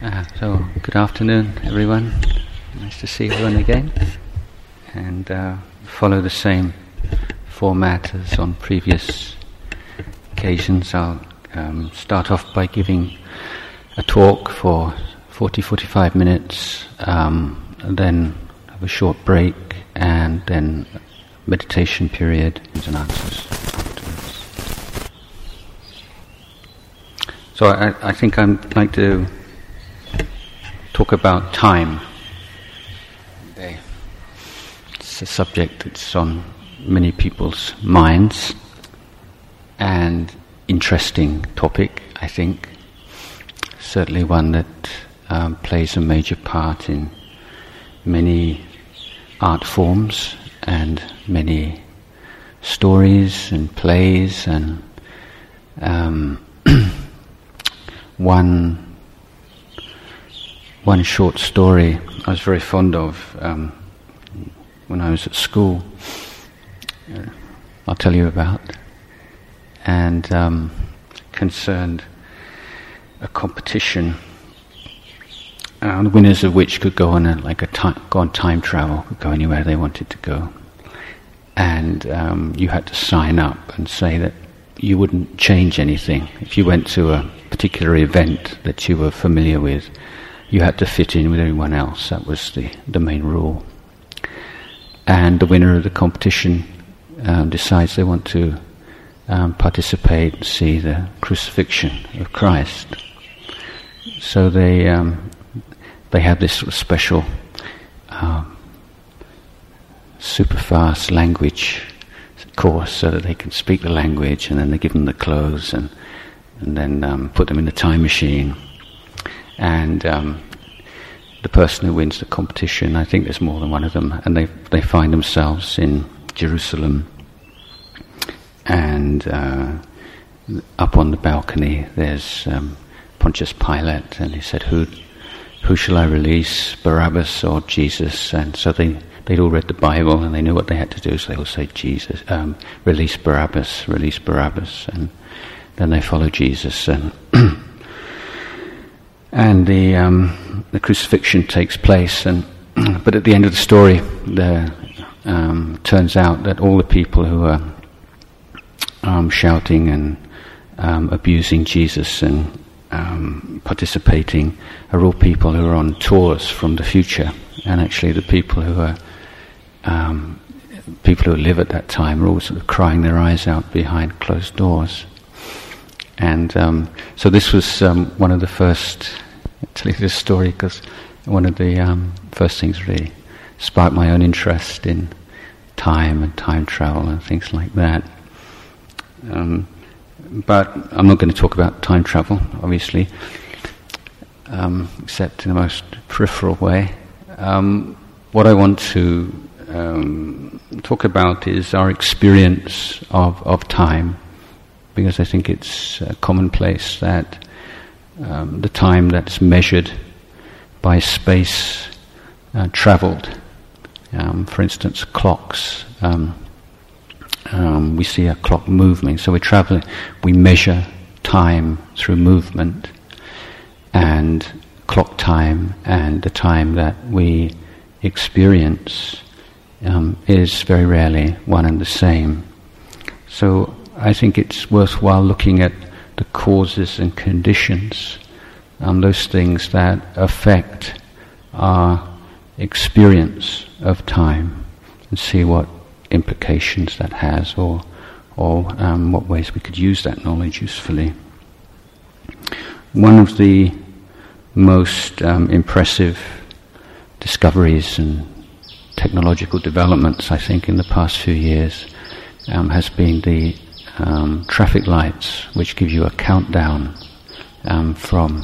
Uh, so, good afternoon, everyone. Nice to see everyone again. And uh, follow the same format as on previous occasions. I'll um, start off by giving a talk for 40 45 minutes, um, then have a short break, and then meditation period and answers afterwards. So, I, I think I'd like to talk about time. It's a subject that's on many people's minds and interesting topic, I think. Certainly one that um, plays a major part in many art forms and many stories and plays and um, one one short story I was very fond of um, when I was at school. Uh, I'll tell you about, and um, concerned a competition, uh, the winners of which could go on a, like a time, go on time travel, could go anywhere they wanted to go, and um, you had to sign up and say that you wouldn't change anything if you went to a particular event that you were familiar with you had to fit in with everyone else. That was the, the main rule. And the winner of the competition um, decides they want to um, participate and see the crucifixion of Christ. So they um, they have this sort of special um, super fast language course so that they can speak the language, and then they give them the clothes and and then um, put them in the time machine and um, the person who wins the competition, I think there's more than one of them, and they they find themselves in Jerusalem, and uh, up on the balcony there's um, Pontius Pilate, and he said, "Who, who shall I release, Barabbas or Jesus?" And so they they'd all read the Bible and they knew what they had to do, so they all say, "Jesus, um, release Barabbas, release Barabbas," and then they follow Jesus and. and the um, the crucifixion takes place. And but at the end of the story, there um, turns out that all the people who are um, shouting and um, abusing Jesus and um, participating are all people who are on tours from the future, and actually the people who are um, people who live at that time are all sort of crying their eyes out behind closed doors. And um, so this was um, one of the first, I'll tell you this story because one of the um, first things really sparked my own interest in time and time travel and things like that. Um, but I'm not going to talk about time travel, obviously, um, except in the most peripheral way. Um, what I want to talk about is our experience of, of time because I think it's commonplace that um, the time that's measured by space uh, traveled. Um, for instance, clocks. Um, um, we see a clock moving, so we're traveling. We measure time through movement, and clock time and the time that we experience um, is very rarely one and the same. So I think it's worthwhile looking at the causes and conditions, um, those things that affect our experience of time, and see what implications that has, or or um, what ways we could use that knowledge usefully. One of the most um, impressive discoveries and technological developments, I think, in the past few years um, has been the um, traffic lights, which give you a countdown um, from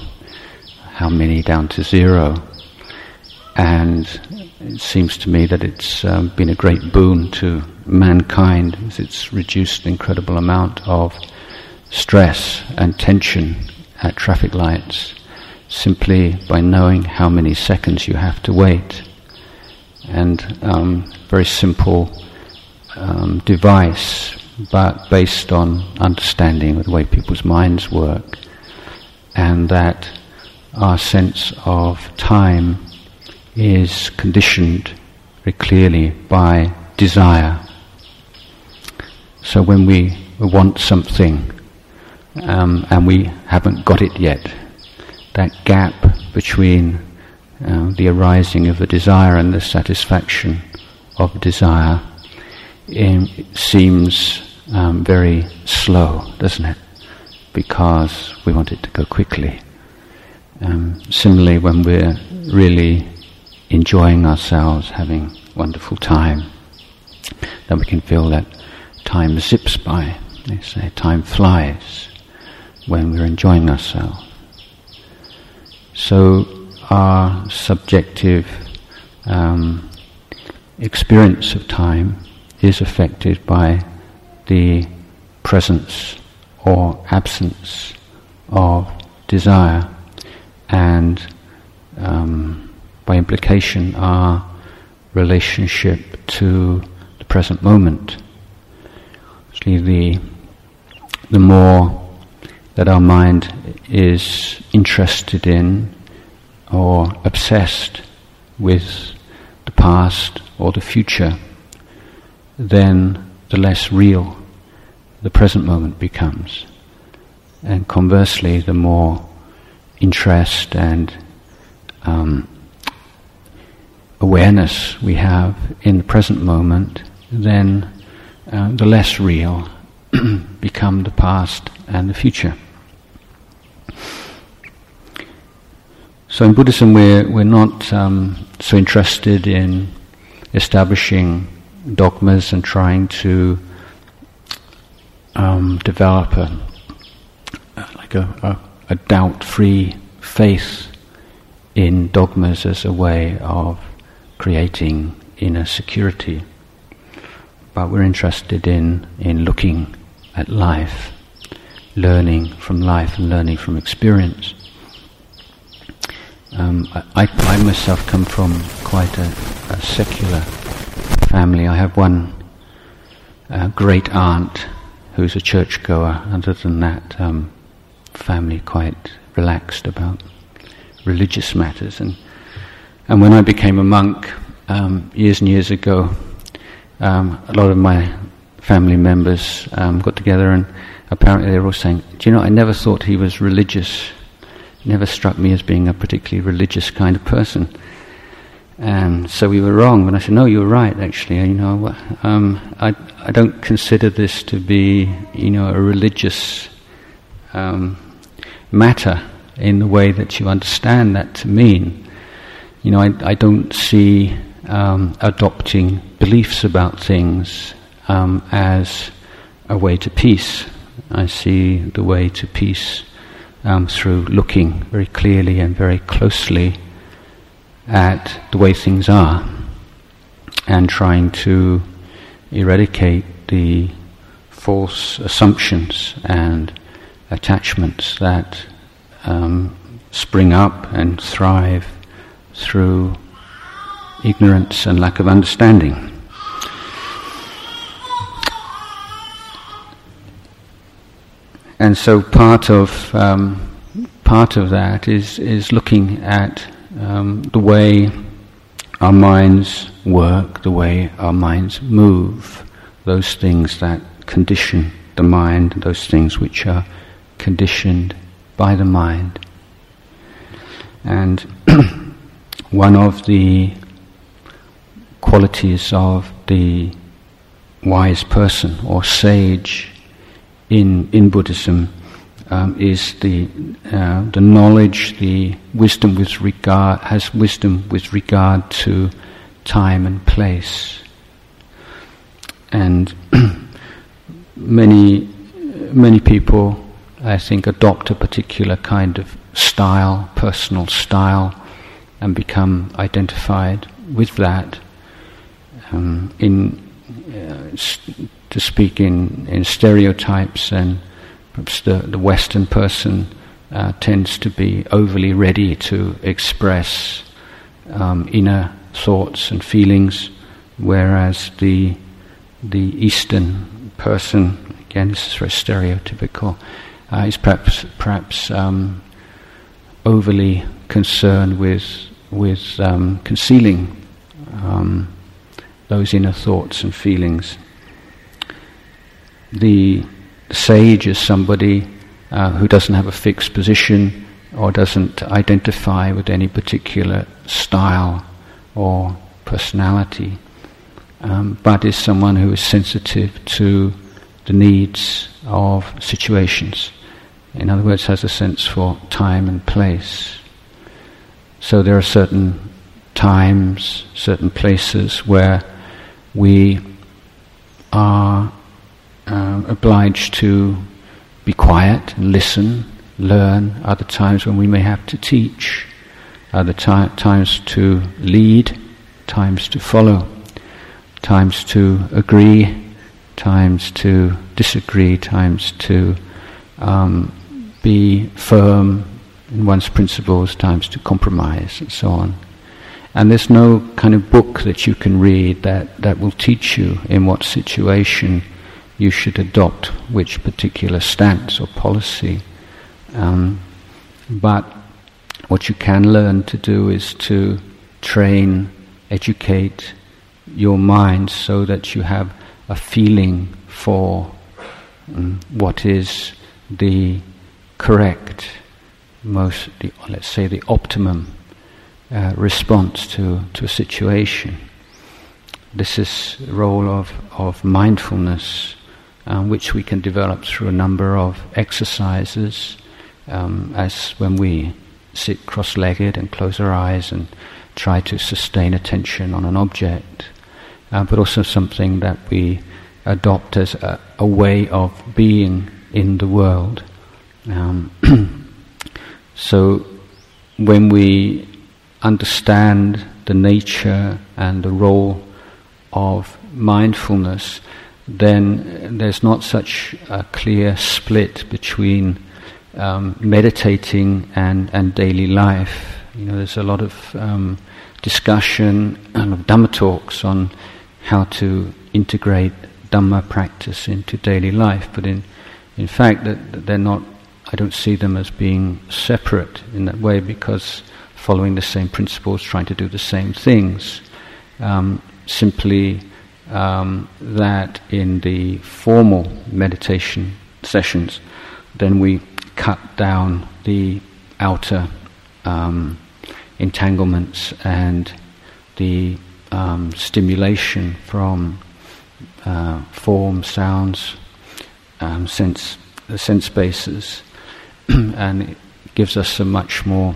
how many down to zero. And it seems to me that it's um, been a great boon to mankind as it's reduced an incredible amount of stress and tension at traffic lights simply by knowing how many seconds you have to wait. And um, very simple um, device but based on understanding of the way people's minds work, and that our sense of time is conditioned very clearly by desire. So when we want something um, and we haven't got it yet, that gap between uh, the arising of the desire and the satisfaction of desire um, seems um, very slow, doesn't it? Because we want it to go quickly. Um, similarly, when we're really enjoying ourselves, having wonderful time, then we can feel that time zips by. They say time flies when we're enjoying ourselves. So our subjective um, experience of time is affected by the presence or absence of desire and um, by implication our relationship to the present moment. Actually, the, the more that our mind is interested in or obsessed with the past or the future, then the less real the present moment becomes. And conversely, the more interest and um, awareness we have in the present moment, then uh, the less real become the past and the future. So in Buddhism, we're, we're not um, so interested in establishing dogmas and trying to um, develop a, like a, a, a doubt-free faith in dogmas as a way of creating inner security. But we're interested in, in looking at life, learning from life and learning from experience. Um, I, I, myself come from quite a, a secular family. I have one uh, great aunt who's a churchgoer. Other than that, um, family quite relaxed about religious matters. And and when I became a monk um, years and years ago, um, a lot of my family members um, got together and apparently they were all saying, "Do you know? I never thought he was religious. Never struck me as being a particularly religious kind of person." And so we were wrong. And I said, no, you were right, actually. You know, um, I, I don't consider this to be, you know, a religious um, matter in the way that you understand that to mean. You know, I, I don't see um, adopting beliefs about things um, as a way to peace. I see the way to peace um, through looking very clearly and very closely at the way things are and trying to eradicate the false assumptions and attachments that um, spring up and thrive through ignorance and lack of understanding. And so part of um, part of that is is looking at um, the way our minds work, the way our minds move, those things that condition the mind, those things which are conditioned by the mind. And one of the qualities of the wise person or sage in, in Buddhism um, is the uh, the knowledge, the wisdom with regard has wisdom with regard to time and place, and many many people, I think, adopt a particular kind of style, personal style, and become identified with that. Um, in uh, to speak in, in stereotypes and Perhaps the, the Western person uh, tends to be overly ready to express um, inner thoughts and feelings, whereas the the Eastern person, again, this is very stereotypical, uh, is perhaps perhaps um, overly concerned with with um, concealing um, those inner thoughts and feelings. The sage is somebody uh, who doesn't have a fixed position or doesn't identify with any particular style or personality, um, but is someone who is sensitive to the needs of situations. In other words, has a sense for time and place. So there are certain times, certain places where we are uh, obliged to be quiet and listen, learn. Other times when we may have to teach. Other ti- times to lead, times to follow, times to agree, times to disagree, times to um, be firm in one's principles, times to compromise, and so on. And there's no kind of book that you can read that, that will teach you in what situation you should adopt which particular stance or policy. Um, but what you can learn to do is to train, educate your mind so that you have a feeling for um, what is the correct, most, the, let's say, the optimum uh, response to, to a situation. This is the role of, of mindfulness, um, which we can develop through a number of exercises, um, as when we sit cross legged and close our eyes and try to sustain attention on an object, uh, but also something that we adopt as a, a way of being in the world. Um, so when we understand the nature and the role of mindfulness, then there's not such a clear split between um, meditating and, and daily life. You know, there's a lot of um, discussion and of Dhamma talks on how to integrate Dhamma practice into daily life, but in in fact that they're not. I don't see them as being separate in that way because following the same principles, trying to do the same things. Um, simply um, that in the formal meditation sessions, then we cut down the outer um, entanglements and the um, stimulation from uh, form, sounds, um, sense, the sense bases, and it gives us a much more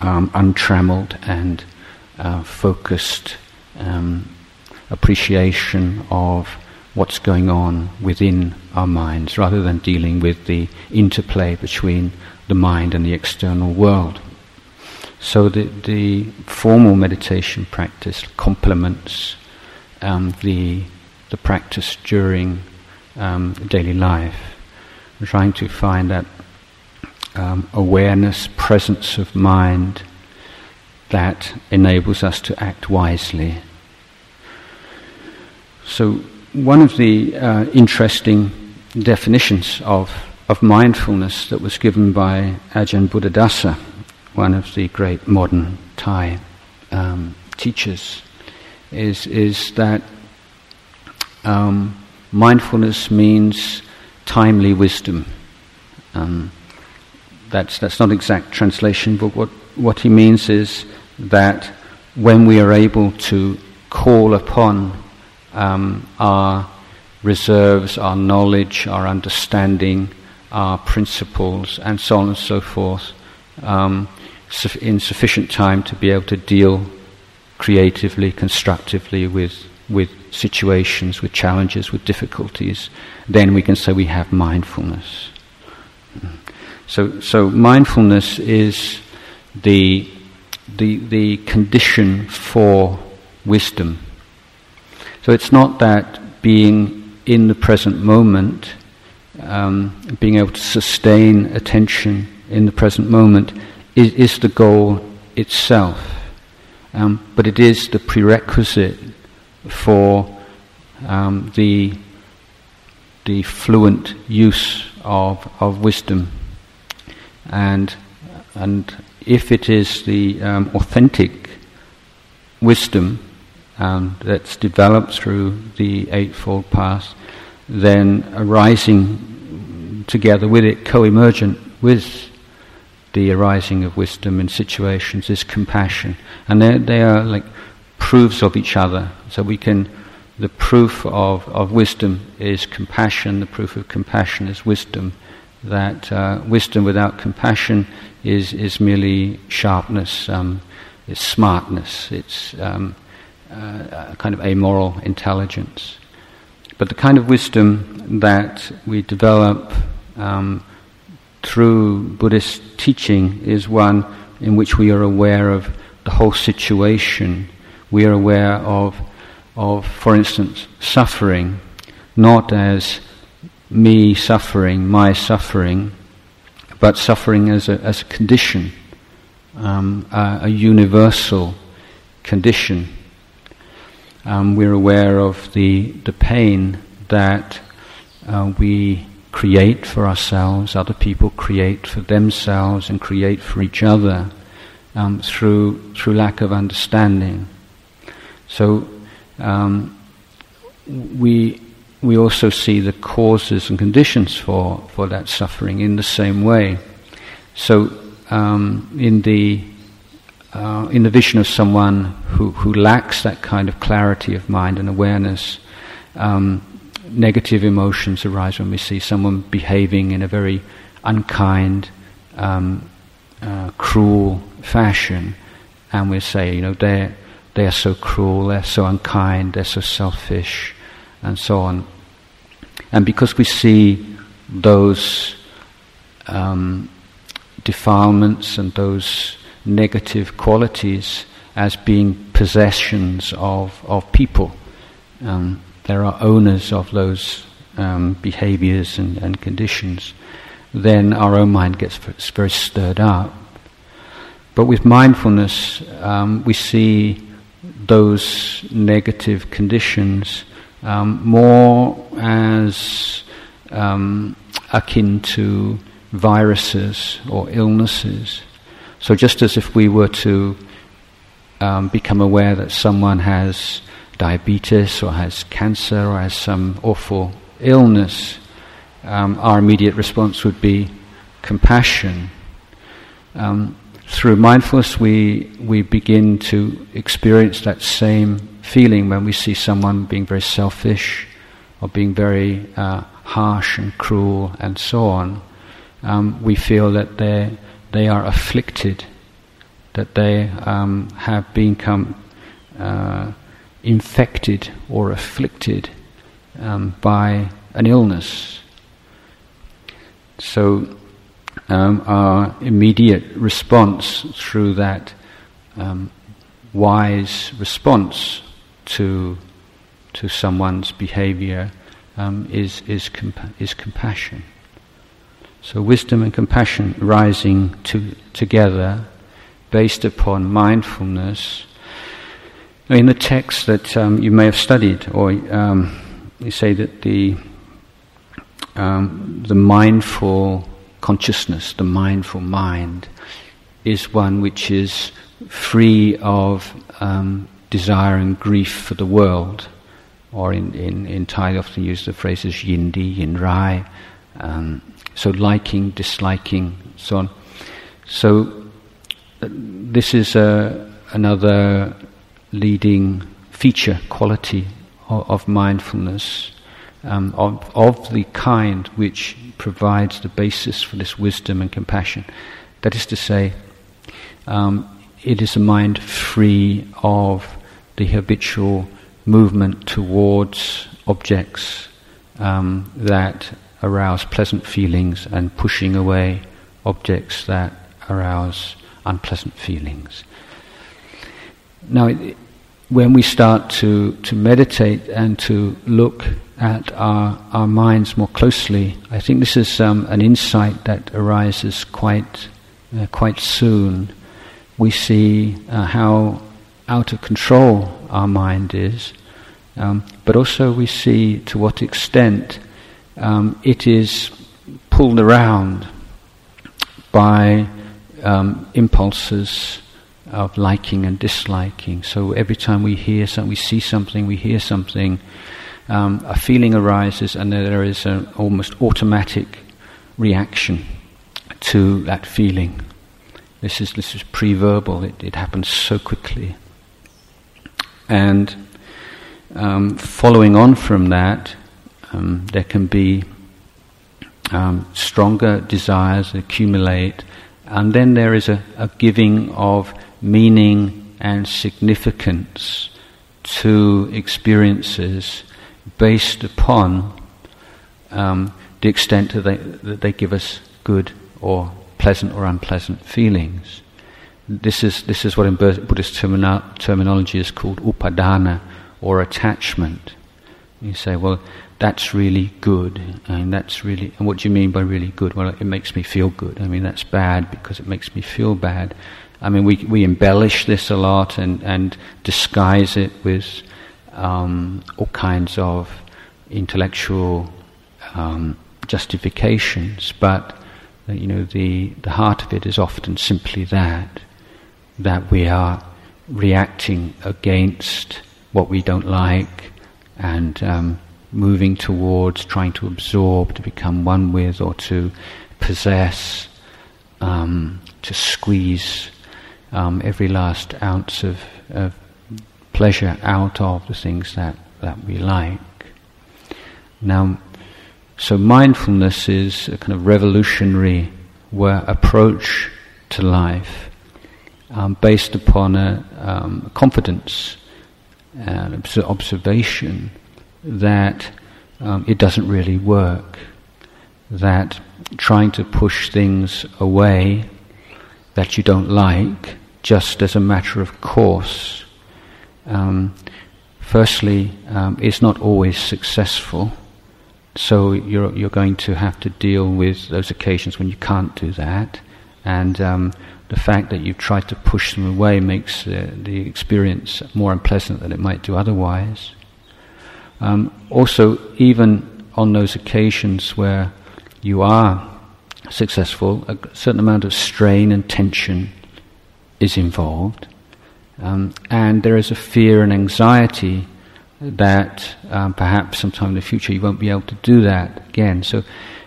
um, untrammeled and uh, focused um, appreciation of what's going on within our minds rather than dealing with the interplay between the mind and the external world. So the, the formal meditation practice complements um, the, the practice during um, daily life. Trying to find that um, awareness, presence of mind that enables us to act wisely. So, one of the uh, interesting definitions of, of mindfulness that was given by Ajahn Buddhadasa, one of the great modern Thai um, teachers, is, is that um, mindfulness means timely wisdom. Um, that's, that's not exact translation, but what, what he means is that when we are able to call upon um, our reserves, our knowledge, our understanding, our principles, and so on and so forth, um, in sufficient time to be able to deal creatively, constructively with, with situations, with challenges, with difficulties, then we can say we have mindfulness. So, so mindfulness is the, the, the condition for wisdom. So it's not that being in the present moment, um, being able to sustain attention in the present moment, is, is the goal itself. Um, but it is the prerequisite for um, the, the fluent use of, of wisdom and and if it is the um, authentic wisdom um, that's developed through the Eightfold Path, then arising together with it, co emergent with the arising of wisdom in situations, is compassion. And they are like proofs of each other. So we can, the proof of, of wisdom is compassion, the proof of compassion is wisdom. That uh, wisdom without compassion is, is merely sharpness, um, it's smartness, it's um, uh, a kind of amoral intelligence. But the kind of wisdom that we develop um, through Buddhist teaching is one in which we are aware of the whole situation. We are aware of, of for instance, suffering, not as me suffering, my suffering, but suffering as a, as a condition, um, a, a, universal condition. Um, we're aware of the, the pain that uh, we create for ourselves, other people create for themselves and create for each other um, through, through lack of understanding. So um, we we also see the causes and conditions for, for that suffering in the same way. So, um, in the uh, in the vision of someone who, who lacks that kind of clarity of mind and awareness, um, negative emotions arise when we see someone behaving in a very unkind, um, uh, cruel fashion, and we say, you know, they they are so cruel, they're so unkind, they're so selfish and so on. And because we see those um, defilements and those negative qualities as being possessions of, of people, um, there are owners of those um, behaviors and, and conditions, then our own mind gets very stirred up. But with mindfulness, um, we see those negative conditions um, more as um, akin to viruses or illnesses. So, just as if we were to um, become aware that someone has diabetes or has cancer or has some awful illness, um, our immediate response would be compassion. Um, through mindfulness, we, we begin to experience that same feeling when we see someone being very selfish or being very uh, harsh and cruel and so on, um, we feel that they they are afflicted, that they um, have become uh, infected or afflicted um, by an illness. So um, our immediate response through that um, wise response to to someone's behavior um, is is compa- is compassion. So wisdom and compassion rising to, together, based upon mindfulness. In the text that um, you may have studied, or um, you say that the um, the mindful consciousness, the mindful mind, is one which is free of um, desire and grief for the world, or in, in, in Thai often use the phrases yindi, yin rai, um, so liking, disliking, so on. So uh, this is uh, another leading feature, quality of, of mindfulness, um, of, of the kind which provides the basis for this wisdom and compassion. That is to say, um, it is a mind free of the habitual movement towards objects um, that arouse pleasant feelings and pushing away objects that arouse unpleasant feelings. Now, it, when we start to, to meditate and to look at our, our minds more closely, I think this is um, an insight that arises quite, uh, quite soon. We see uh, how out of control our mind is, um, but also we see to what extent um, it is pulled around by um, impulses of liking and disliking. So every time we hear something, we see something, we hear something, um, a feeling arises, and there is an almost automatic reaction to that feeling. This is this is pre-verbal. It, it happens so quickly, and um, following on from that, um, there can be um, stronger desires accumulate, and then there is a, a giving of meaning and significance to experiences based upon um, the extent that they, that they give us good or pleasant or unpleasant feelings. This is, this is what in Buddhist termino- terminology is called upadana or attachment. You say, well, that's really good, and that's really. And what do you mean by really good? Well, it makes me feel good. I mean, that's bad because it makes me feel bad. I mean, we we embellish this a lot and and disguise it with um, all kinds of intellectual um, justifications, but you know, the the heart of it is often simply that that we are reacting against what we don't like and um, moving towards trying to absorb, to become one with, or to possess, um, to squeeze um, every last ounce of, of, pleasure out of the things that, that we like. Now, so mindfulness is a kind of revolutionary approach to life um, based upon a um, confidence and observation that um, it doesn't really work, that trying to push things away that you don't like just as a matter of course, um, firstly, um, is not always successful. So you're you're going to have to deal with those occasions when you can't do that, and um, the fact that you've tried to push them away makes uh, the experience more unpleasant than it might do otherwise. Um, also, even on those occasions where you are successful, a certain amount of strain and tension is involved, um, and there is a fear and anxiety that um, perhaps sometime in the future you won't be able to do that again. So,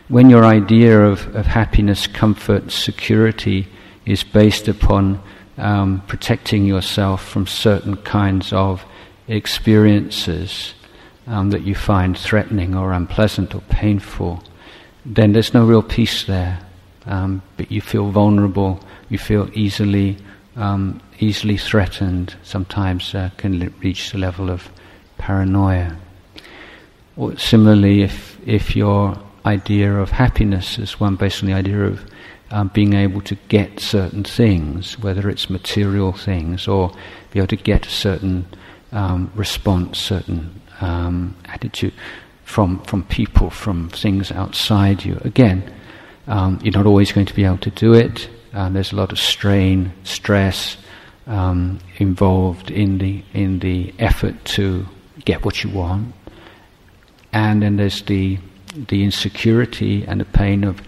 when your idea of, of happiness, comfort, security is based upon um, protecting yourself from certain kinds of experiences, um, that you find threatening or unpleasant or painful, then there's no real peace there. Um, but you feel vulnerable, you feel easily um, easily threatened. Sometimes uh, can reach the level of paranoia. Or similarly, if if your idea of happiness is one based on the idea of um, being able to get certain things, whether it's material things or be able to get a certain um, response, certain um, attitude from from people, from things outside you. Again, um, you're not always going to be able to do it. Uh, there's a lot of strain, stress um, involved in the in the effort to get what you want, and then there's the the insecurity and the pain of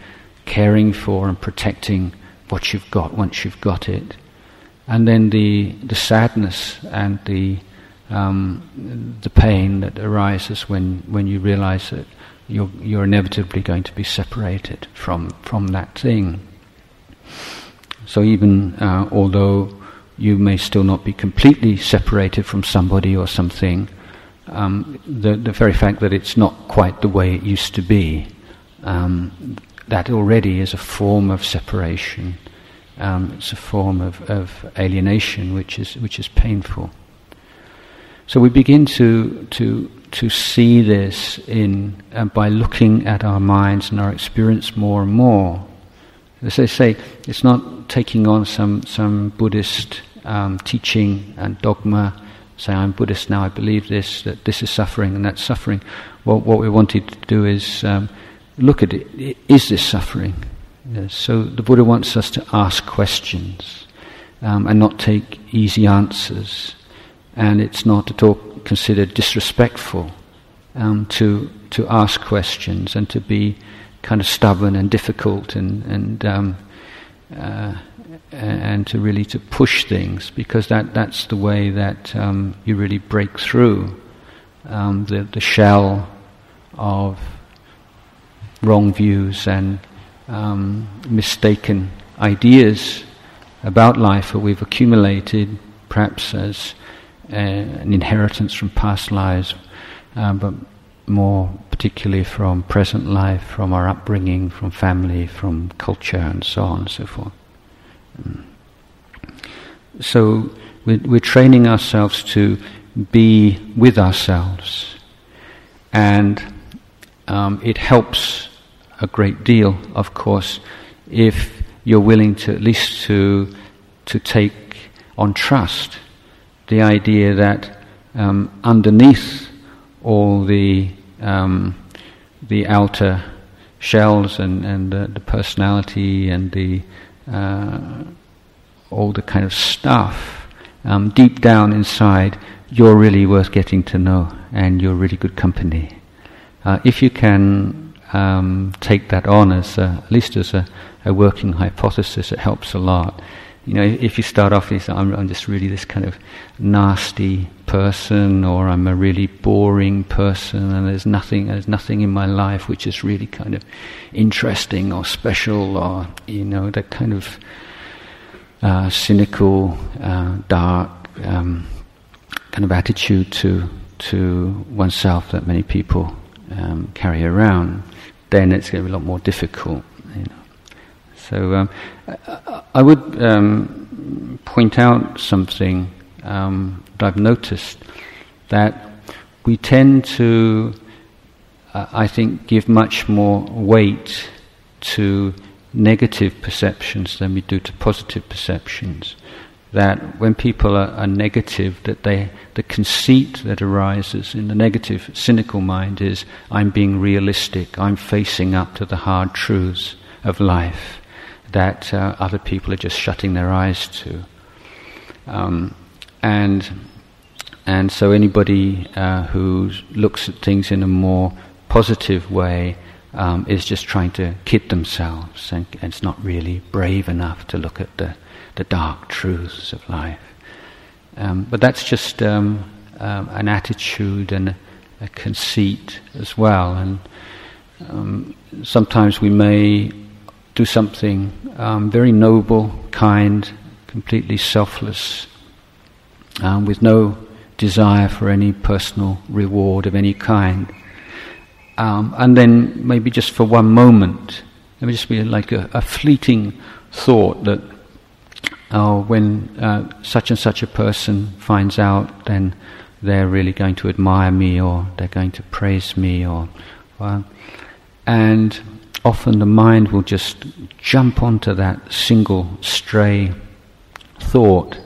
caring for and protecting what you've got once you've got it, and then the the sadness and the um, the pain that arises when, when you realize that you're, you're inevitably going to be separated from, from that thing. So, even uh, although you may still not be completely separated from somebody or something, um, the, the very fact that it's not quite the way it used to be, um, that already is a form of separation. Um, it's a form of, of alienation which is, which is painful. So we begin to, to, to see this in, uh, by looking at our minds and our experience more and more. As they say, it's not taking on some, some Buddhist um, teaching and dogma, say, I'm Buddhist now, I believe this, that this is suffering and that's suffering. Well, what we wanted to do is um, look at it. Is this suffering? Yes. So the Buddha wants us to ask questions um, and not take easy answers and it's not at all considered disrespectful um, to to ask questions and to be kind of stubborn and difficult and and um, uh, and to really to push things because that, that's the way that um, you really break through um, the, the shell of wrong views and um, mistaken ideas about life that we've accumulated perhaps as an inheritance from past lives, um, but more particularly from present life, from our upbringing, from family, from culture, and so on and so forth. Mm. So we're, we're training ourselves to be with ourselves, and um, it helps a great deal, of course, if you're willing to at least to to take on trust the idea that um, underneath all the um, the outer shells and and the, the personality and the uh, all the kind of stuff um, deep down inside, you're really worth getting to know, and you're really good company. Uh, if you can um, take that on as a, at least as a, a working hypothesis, it helps a lot you know, if you start off, you say, I'm, I'm, just really this kind of nasty person, or I'm a really boring person, and there's nothing, there's nothing in my life which is really kind of interesting or special, or you know, that kind of uh, cynical, uh, dark um, kind of attitude to to oneself that many people um, carry around. Then it's going to be a lot more difficult. So um, I would um, point out something um, that I've noticed that we tend to, uh, I think, give much more weight to negative perceptions than we do to positive perceptions. That when people are, are negative, that they the conceit that arises in the negative, cynical mind is, I'm being realistic, I'm facing up to the hard truths of life that uh, other people are just shutting their eyes to. Um, and and so anybody uh, who looks at things in a more positive way um, is just trying to kid themselves, and, and, it's not really brave enough to look at the, the dark truths of life. Um, but that's just um, um an attitude and a, a, conceit as well. And um, sometimes we may do something um, very noble, kind, completely selfless, um, with no desire for any personal reward of any kind. Um, and then maybe just for one moment, let me just be like a, a fleeting thought that, oh, when uh, such and such a person finds out, then they're really going to admire me or they're going to praise me or. Uh, and often the mind will just jump onto that single stray thought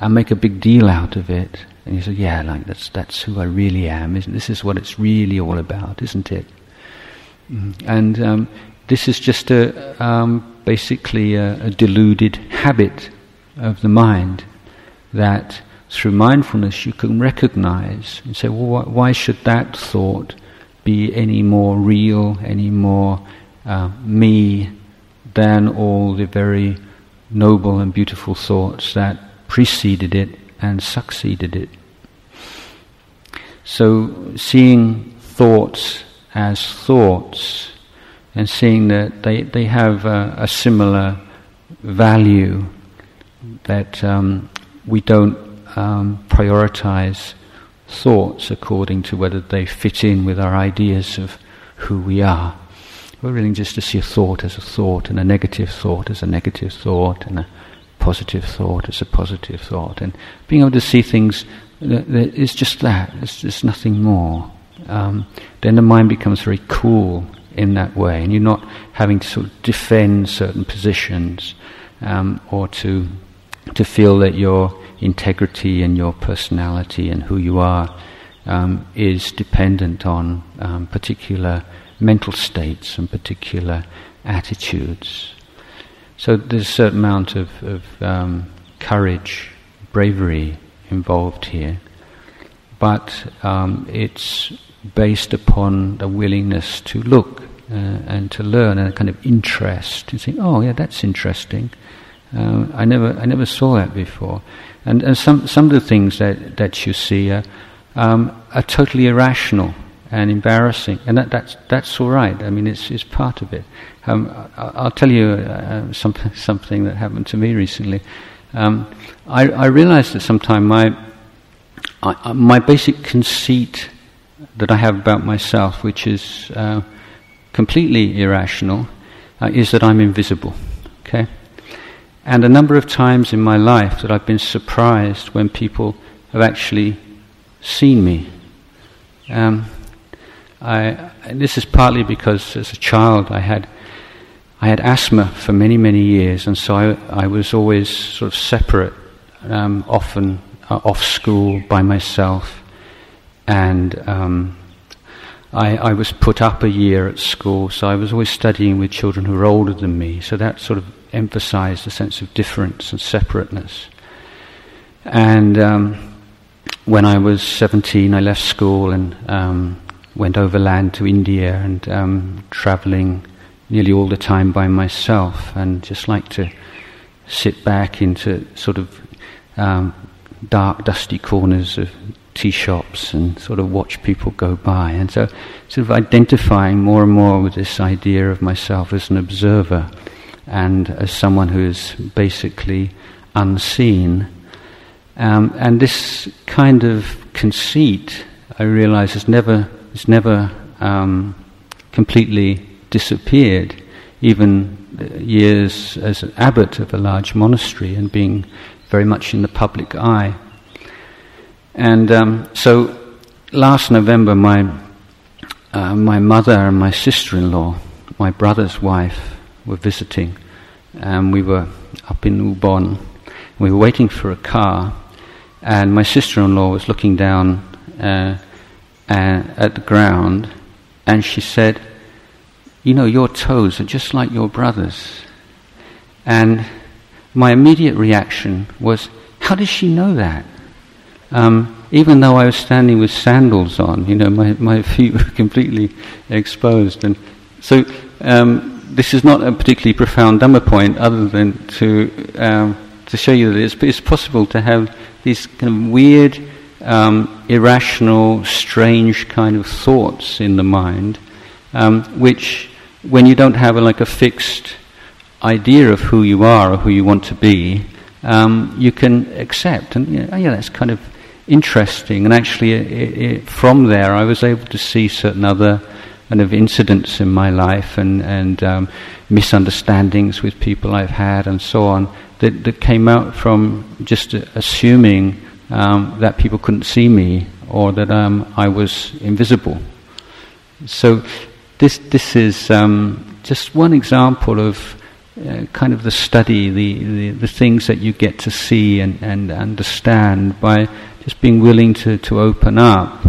and make a big deal out of it. And you say, yeah, like that's that's who I really am. Isn't this is what it's really all about, isn't it? Mm-hmm. And um, this is just a um, basically a, a deluded habit of the mind that through mindfulness you can recognize and say, well, wh- why should that thought be any more real, any more uh, me than all the very noble and beautiful thoughts that preceded it and succeeded it. So, seeing thoughts as thoughts and seeing that they, they have a, a similar value, that um, we don't um, prioritize thoughts according to whether they fit in with our ideas of who we are. We're willing just to see a thought as a thought, and a negative thought as a negative thought, and a positive thought as a positive thought, and being able to see things is just that. It's nothing more. Um, then the mind becomes very cool in that way, and you're not having to sort of defend certain positions um, or to to feel that your integrity and your personality and who you are um, is dependent on um, particular mental states and particular attitudes. So there's a certain amount of, of um, courage, bravery involved here, but um, it's based upon the willingness to look uh, and to learn and a kind of interest. in saying, oh yeah, that's interesting. Uh, I never, I never saw that before. And, and some, some of the things that, that you see are, um, are totally irrational and embarrassing, and that, that's, that's all right. I mean, it's, it's part of it. Um, I'll tell you uh, some, something that happened to me recently. Um, I, I, realized that sometimes my, I, my basic conceit that I have about myself, which is uh, completely irrational, uh, is that I'm invisible. Okay? And a number of times in my life that I've been surprised when people have actually seen me. Um, I, this is partly because as a child I had I had asthma for many many years, and so I, I was always sort of separate, um, often uh, off school by myself, and um, I, I was put up a year at school, so I was always studying with children who were older than me. So that sort of emphasized a sense of difference and separateness. And um, when I was 17, I left school and um, went overland to India and um, traveling nearly all the time by myself and just like to sit back into sort of um, dark, dusty corners of tea shops and sort of watch people go by. And so, sort of identifying more and more with this idea of myself as an observer and as someone who is basically unseen. Um, and this kind of conceit, I realize, has never, has never um, completely disappeared, even years as an abbot of a large monastery and being very much in the public eye. And um, so last November, my, uh, my mother and my sister in law, my brother's wife, were visiting, and we were up in Ubon. We were waiting for a car, and my sister-in-law was looking down uh, uh, at the ground, and she said, "You know, your toes are just like your brother's." And my immediate reaction was, "How does she know that?" Um, even though I was standing with sandals on, you know, my, my feet were completely exposed. And so um, this is not a particularly profound Dhamma point, other than to um, to show you that it's, it's, possible to have these kind of weird, um, irrational, strange kind of thoughts in the mind, um, which, when you don't have a, like a fixed idea of who you are or who you want to be, um, you can accept. And you know, oh yeah, that's kind of interesting. And actually, it, it, from there, I was able to see certain other kind of incidents in my life and, and um, misunderstandings with people I've had and so on that, that came out from just assuming um, that people couldn't see me or that um, I was invisible. So this, this is um, just one example of uh, kind of the study, the, the, the, things that you get to see and, and understand by just being willing to, to open up.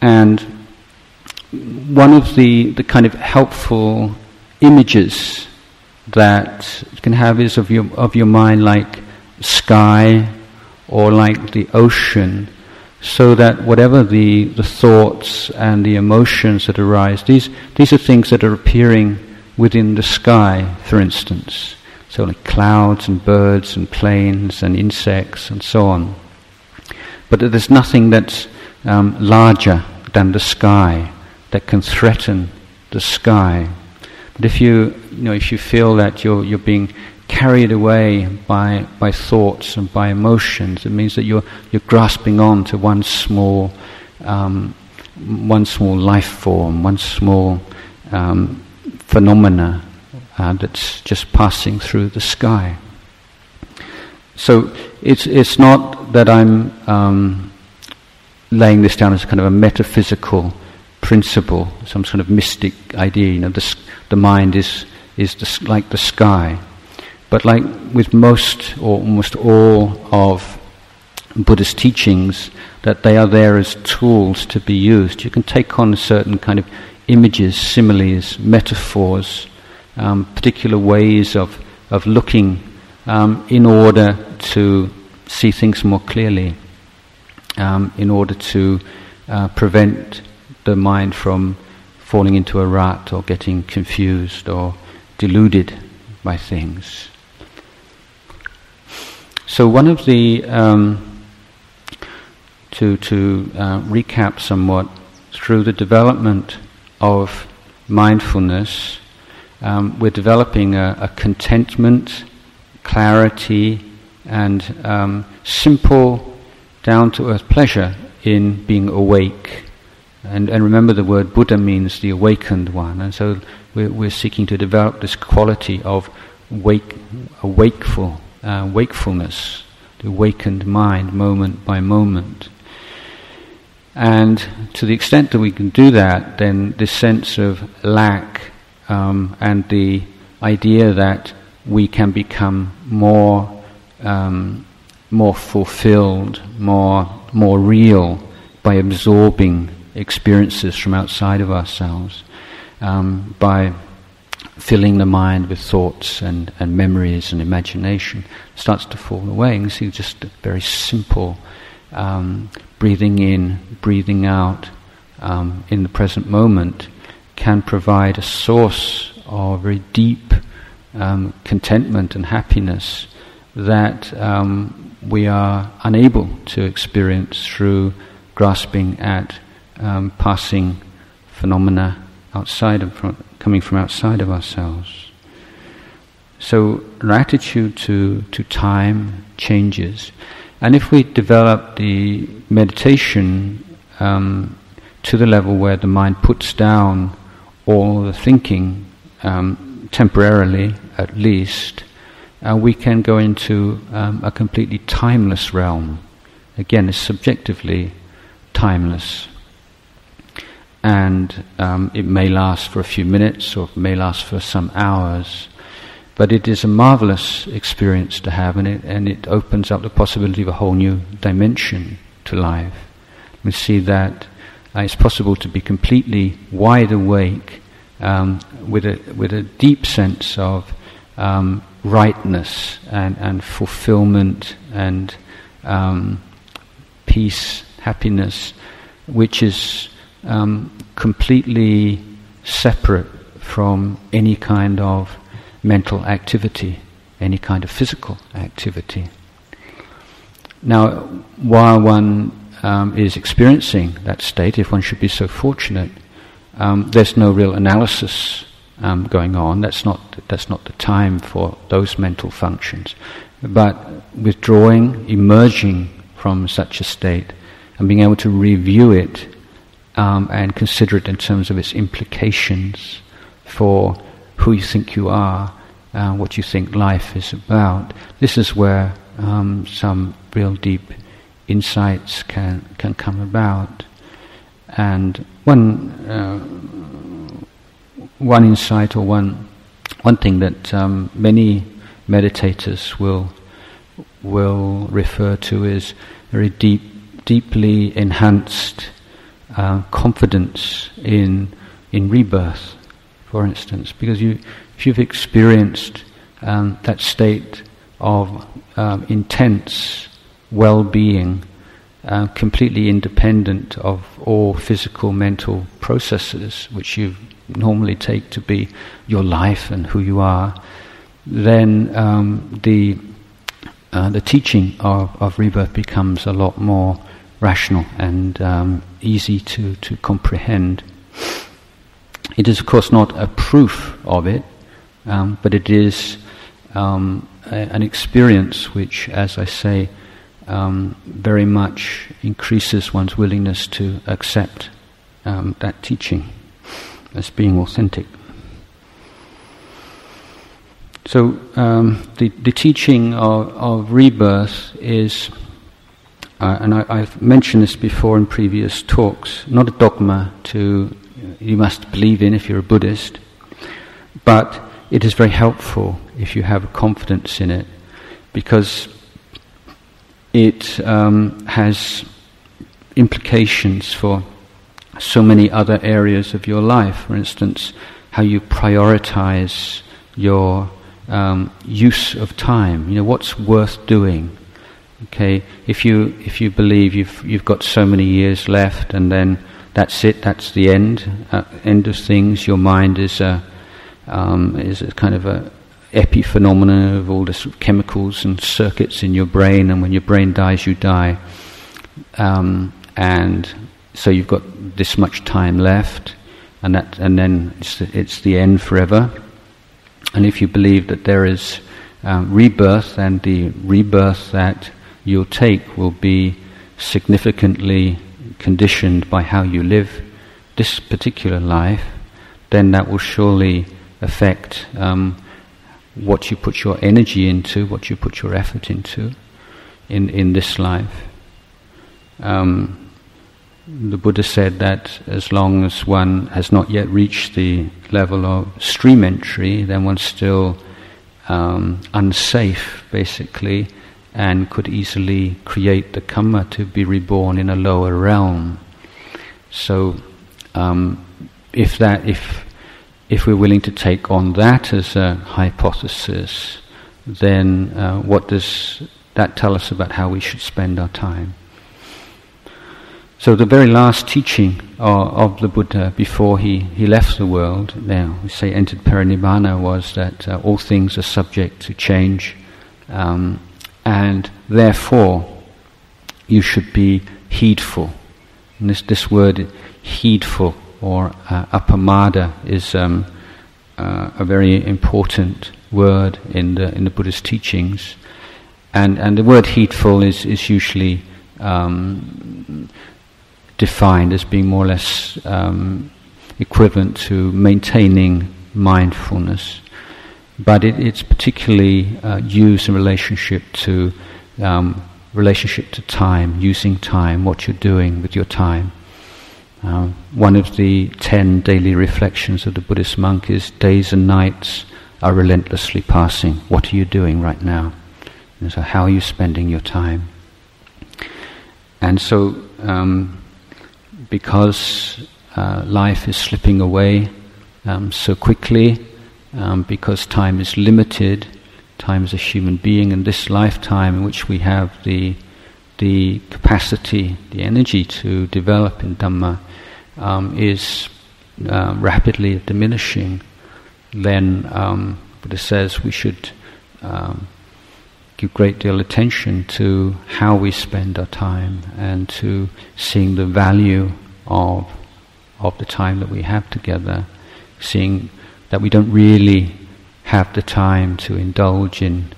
And one of the, the kind of helpful images that you can have is of your, of your mind like sky or like the ocean, so that whatever the, the thoughts and the emotions that arise, these, these are things that are appearing within the sky, for instance. So like clouds and birds and planes and insects and so on. But there's nothing that's um, larger than the sky that can threaten the sky. But if you, you know, if you feel that you're, you're being carried away by, by thoughts and by emotions, it means that you're, you're grasping on to one small, um, one small life form, one small um, phenomena uh, that's just passing through the sky. So it's, it's not that I'm um, laying this down as kind of a metaphysical principle, some sort of mystic idea. You know, the, the mind is, is the, like the sky. But like with most or almost all of Buddhist teachings, that they are there as tools to be used. You can take on certain kind of images, similes, metaphors, um, particular ways of, of looking um, in order to see things more clearly, um, in order to uh, prevent the mind from falling into a rut or getting confused or deluded by things. So one of the um, to to uh, recap somewhat through the development of mindfulness, um, we're developing a, a contentment, clarity, and um, simple, down to earth pleasure in being awake. And, and remember, the word Buddha means the awakened one, and so we're, we're seeking to develop this quality of wake, a wakeful uh, wakefulness, the awakened mind, moment by moment. And to the extent that we can do that, then this sense of lack um, and the idea that we can become more um, more fulfilled, more more real by absorbing experiences from outside of ourselves, um, by filling the mind with thoughts and, and memories and imagination, starts to fall away. And you see just a very simple um, breathing in, breathing out um, in the present moment can provide a source of very deep um, contentment and happiness that um, we are unable to experience through grasping at um, passing phenomena outside of coming from outside of ourselves. So our attitude to, to time changes. And if we develop the meditation um, to the level where the mind puts down all the thinking, um, temporarily at least, uh, we can go into um, a completely timeless realm. Again, it's subjectively timeless. And um, it may last for a few minutes or it may last for some hours. But it is a marvelous experience to have, and it, and it opens up the possibility of a whole new dimension to life. We see that uh, it's possible to be completely wide awake um, with, a, with a deep sense of um, rightness and, and fulfillment and um, peace, happiness, which is um, completely separate from any kind of mental activity, any kind of physical activity. Now, while one um, is experiencing that state, if one should be so fortunate, um, there's no real analysis um, going on. That's not that's not the time for those mental functions. But withdrawing, emerging from such a state, and being able to review it um, and consider it in terms of its implications for who you think you are, uh, what you think life is about. This is where um, some real deep insights can can come about. And one uh, one insight or one one thing that um, many meditators will will refer to is very deep, deeply enhanced uh, confidence in in rebirth, for instance, because you if you've experienced um, that state of um, intense well-being, uh, completely independent of all physical, mental processes, which you normally take to be your life and who you are, then um, the uh, the teaching of, of rebirth becomes a lot more rational and um, easy to, to comprehend. It is, of course, not a proof of it, um, but it is um, a, an experience which, as I say, um, very much increases one's willingness to accept um, that teaching as being authentic. So, um, the, the teaching of, of rebirth is, uh, and I, have mentioned this before in previous talks, not a dogma to you must believe in if you're a Buddhist, but it is very helpful if you have confidence in it because it um, has implications for so many other areas of your life. For instance, how you prioritize your um, use of time. You know, what's worth doing. Okay, if you if you believe you've you've got so many years left, and then that's it. That's the end. Uh, end of things. Your mind is a um, is a kind of a epiphenomenon of all the sort of chemicals and circuits in your brain, and when your brain dies, you die. Um, and so you've got this much time left, and that, and then it's the, it's the end forever. And if you believe that there is um, rebirth, and the rebirth that you'll take will be significantly conditioned by how you live this particular life, then that will surely affect um, what you put your energy into, what you put your effort into in, in this life. Um, the Buddha said that as long as one has not yet reached the level of stream entry, then one's still um, unsafe, basically, and could easily create the karma to be reborn in a lower realm. So, um, if that, if if we're willing to take on that as a hypothesis, then uh, what does that tell us about how we should spend our time? So the very last teaching of, of the Buddha before he, he left the world, now we say entered parinibbana, was that uh, all things are subject to change, um, and therefore you should be heedful. And this, this word, heedful, or uh, appamada is um, uh, a very important word in the in the Buddhist teachings, and and the word heedful is is usually um, defined as being more or less um, equivalent to maintaining mindfulness, but it, it's particularly uh, used in relationship to um, relationship to time, using time, what you're doing with your time. Uh, one of the ten daily reflections of the Buddhist monk is days and nights are relentlessly passing. What are you doing right now? And so, how are you spending your time? And so, um, because uh, life is slipping away um, so quickly, um, because time is limited, time as a human being, in this lifetime in which we have the the capacity, the energy to develop in Dhamma um, is uh, rapidly diminishing, then um, Buddha says we should um, give great deal attention to how we spend our time and to seeing the value of of the time that we have together, seeing that we don't really have the time to indulge in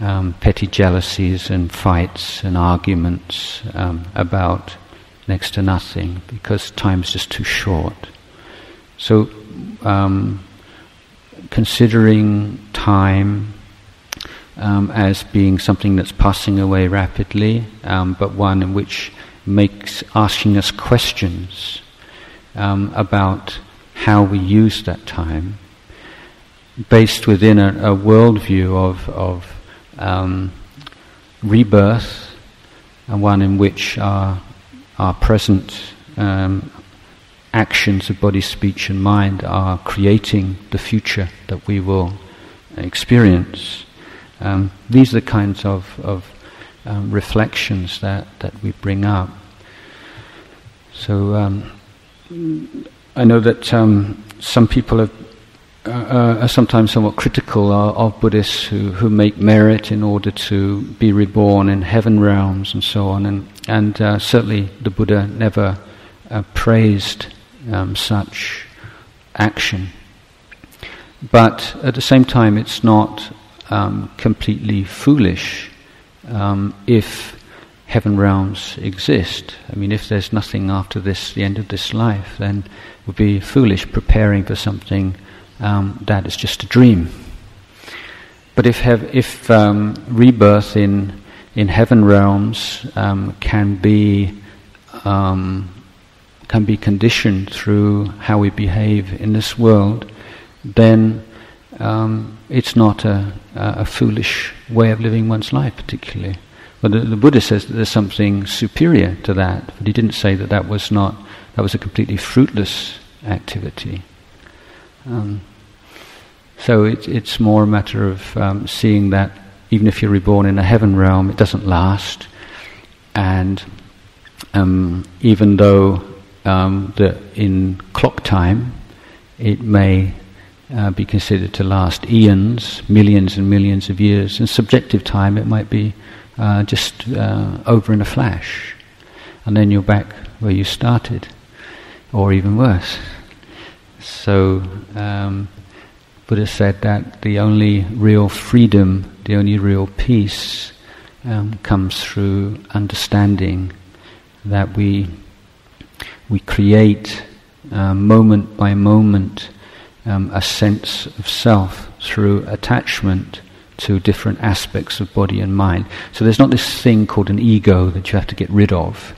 um, petty jealousies and fights and arguments um, about next to nothing because time's just too short. So, um, considering time um, as being something that's passing away rapidly, um, but one in which makes asking us questions um, about how we use that time, based within a, a worldview of, of um, rebirth, and one in which our our present um, actions of body, speech, and mind are creating the future that we will experience. Um, these are the kinds of, of um, reflections that, that we bring up. So um, I know that um, some people have, uh, uh, are sometimes somewhat critical of, Buddhists who, who make merit in order to be reborn in heaven realms and so on. And and uh, certainly the Buddha never uh, praised um, such action. But at the same time, it's not um, completely foolish um, if heaven realms exist. I mean, if there's nothing after this, the end of this life, then it would be foolish preparing for something um, that is just a dream. But if, if um, rebirth in in heaven realms um, can be um, can be conditioned through how we behave in this world, then um, it's not a, a, foolish way of living one's life, particularly. But the, the, Buddha says that there's something superior to that, but he didn't say that that was not that was a completely fruitless activity. Um, so it, it's more a matter of um, seeing that even if you're reborn in a heaven realm, it doesn't last. And um, even though um, that in clock time it may uh, be considered to last eons, millions and millions of years. In subjective time, it might be uh, just uh, over in a flash, and then you're back where you started, or even worse. So, um, Buddha said that the only real freedom, the only real peace, um, comes through understanding that we we create uh, moment by moment um, a sense of self through attachment to different aspects of body and mind. So there's not this thing called an ego that you have to get rid of.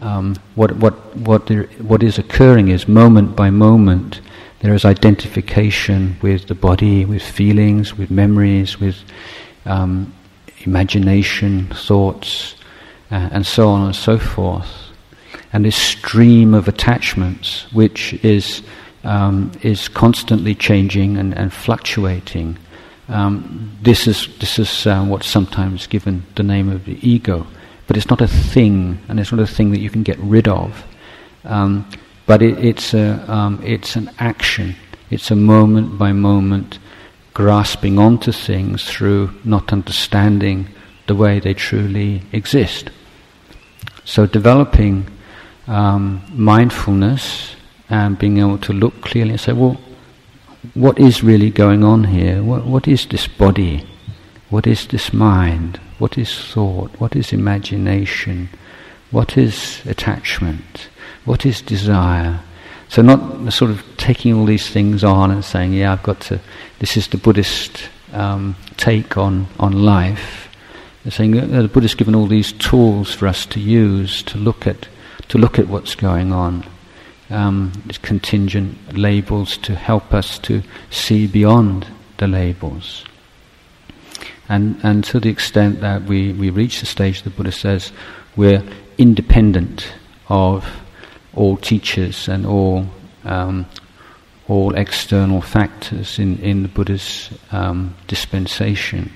Um, what, what, what, there, what is occurring is moment by moment there is identification with the body, with feelings, with memories, with um, imagination, thoughts, uh, and so on and so forth. And this stream of attachments, which is um, is constantly changing and, and fluctuating. Um, this is this is uh, what's sometimes given the name of the ego, but it's not a thing, and it's not a thing that you can get rid of. Um, but it, it's a um, it's an action. It's a moment by moment grasping onto things through not understanding the way they truly exist. So developing um, mindfulness and being able to look clearly and say, well, what is really going on here? What, what is this body? What is this mind? What is thought? What is imagination? What is attachment? What is desire? So not sort of taking all these things on and saying, yeah, I've got to, this is the Buddhist um, take on, on life. They're saying uh, the Buddha's given all these tools for us to use to look at, to look at what's going on um, contingent labels to help us to see beyond the labels. And, and to the extent that we, we reach the stage, the Buddha says, we're independent of all teachers and all, um, all external factors in, in the Buddha's um, dispensation.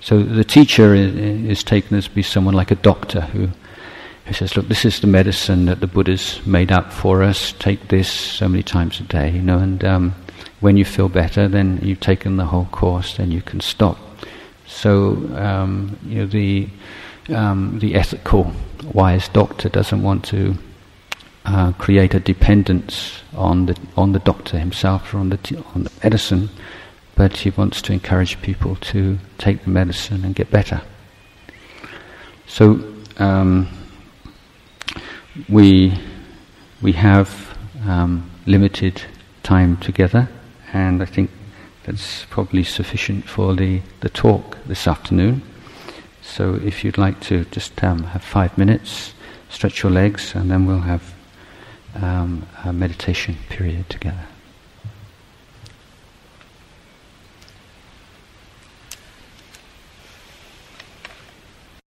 So the teacher is, is taken as be someone like a doctor who he says, look, this is the medicine that the Buddha's made up for us. Take this so many times a day, you know, and um, when you feel better, then you've taken the whole course, then you can stop. So, um, you know, the, um, the ethical, wise doctor doesn't want to uh, create a dependence on the, on the doctor himself or on the, t- on the medicine, but he wants to encourage people to take the medicine and get better. So, um, we we have um, limited time together, and I think that's probably sufficient for the, the talk this afternoon. So if you'd like to just um, have five minutes, stretch your legs, and then we'll have um, a meditation period together.